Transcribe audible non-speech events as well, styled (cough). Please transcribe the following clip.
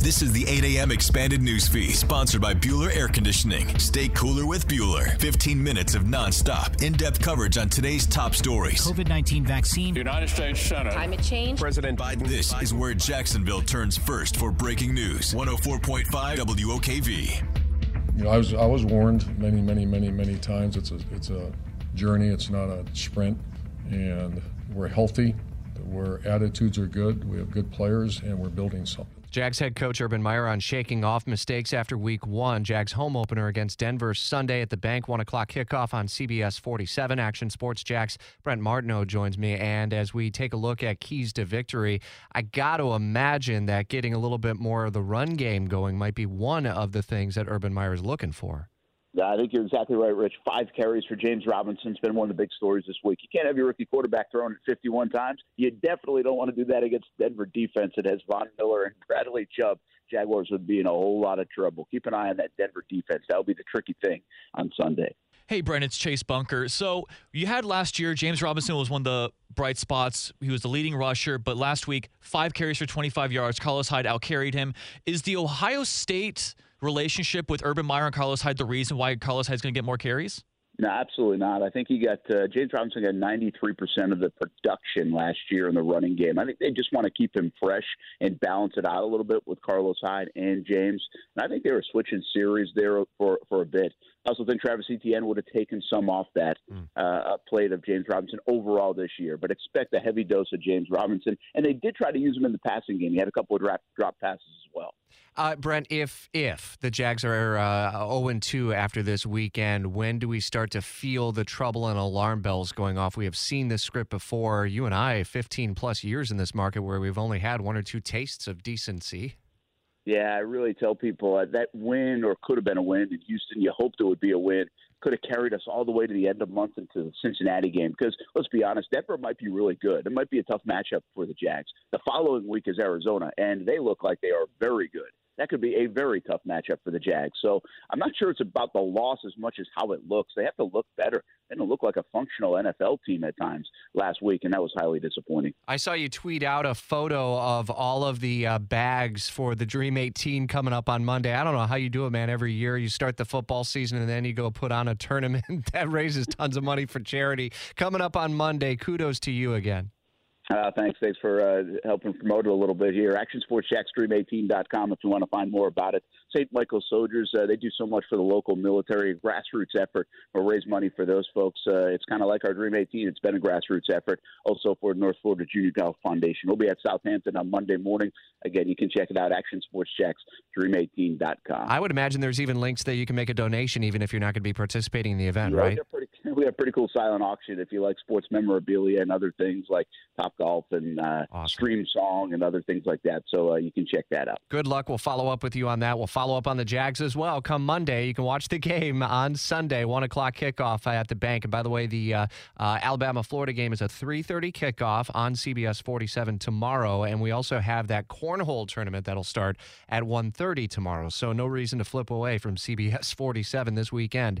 This is the 8 a.m. expanded news feed, sponsored by Bueller Air Conditioning. Stay cooler with Bueller. 15 minutes of nonstop, in depth coverage on today's top stories. COVID 19 vaccine. United States Senate. Climate change. President Biden. This is where Jacksonville turns first for breaking news. 104.5 WOKV. You know, I was I was warned many, many, many, many times. It's a it's a journey. It's not a sprint, and we're healthy. Where attitudes are good, we have good players, and we're building something. Jags head coach Urban Meyer on shaking off mistakes after week one. Jags home opener against Denver Sunday at the bank, 1 o'clock kickoff on CBS 47. Action Sports Jax Brent Martineau joins me. And as we take a look at keys to victory, I got to imagine that getting a little bit more of the run game going might be one of the things that Urban Meyer is looking for. I think you're exactly right, Rich. Five carries for James Robinson. It's been one of the big stories this week. You can't have your rookie quarterback thrown it 51 times. You definitely don't want to do that against Denver defense that has Von Miller and Bradley Chubb. Jaguars would be in a whole lot of trouble. Keep an eye on that Denver defense. That'll be the tricky thing on Sunday. Hey, Brent, it's Chase Bunker. So you had last year, James Robinson was one of the bright spots. He was the leading rusher, but last week, five carries for 25 yards. Carlos Hyde outcarried him. Is the Ohio State relationship with Urban Meyer and Carlos Hyde the reason why Carlos Hyde's going to get more carries? No, absolutely not. I think he got uh, James Robinson got 93% of the production last year in the running game. I think they just want to keep him fresh and balance it out a little bit with Carlos Hyde and James. And I think they were switching series there for for a bit. I also think Travis Etienne would have taken some off that mm. uh, plate of James Robinson overall this year. But expect a heavy dose of James Robinson. And they did try to use him in the passing game. He had a couple of drop, drop passes as well. Uh, Brent, if if the Jags are uh, 0 2 after this weekend, when do we start to feel the trouble and alarm bells going off? We have seen this script before. You and I, 15 plus years in this market, where we've only had one or two tastes of decency. Yeah, I really tell people uh, that win or could have been a win in Houston. You hoped it would be a win. Could have carried us all the way to the end of the month into the Cincinnati game. Because let's be honest, Denver might be really good. It might be a tough matchup for the Jags. The following week is Arizona, and they look like they are very good that could be a very tough matchup for the Jags. So I'm not sure it's about the loss as much as how it looks. They have to look better. They don't look like a functional NFL team at times last week, and that was highly disappointing. I saw you tweet out a photo of all of the uh, bags for the Dream 18 coming up on Monday. I don't know how you do it, man. Every year you start the football season and then you go put on a tournament (laughs) that raises tons of money for charity. Coming up on Monday, kudos to you again. Uh, thanks. Thanks for uh, helping promote it a little bit here. Action Sports ActionSportsJaxDream18.com if you want to find more about it. St. Michael Soldiers, uh, they do so much for the local military grassroots effort or raise money for those folks. Uh, it's kind of like our Dream 18. It's been a grassroots effort. Also for North Florida Junior Golf Foundation. We'll be at Southampton on Monday morning. Again, you can check it out, ActionSportsJaxDream18.com. I would imagine there's even links that you can make a donation even if you're not going to be participating in the event, right? right? We have pretty cool silent auction if you like sports memorabilia and other things like Top Golf and uh, awesome. Stream Song and other things like that. So uh, you can check that out. Good luck. We'll follow up with you on that. We'll follow up on the Jags as well. Come Monday, you can watch the game on Sunday, one o'clock kickoff at the bank. And by the way, the uh, uh Alabama Florida game is a 3:30 kickoff on CBS 47 tomorrow, and we also have that cornhole tournament that'll start at 1:30 tomorrow. So no reason to flip away from CBS 47 this weekend.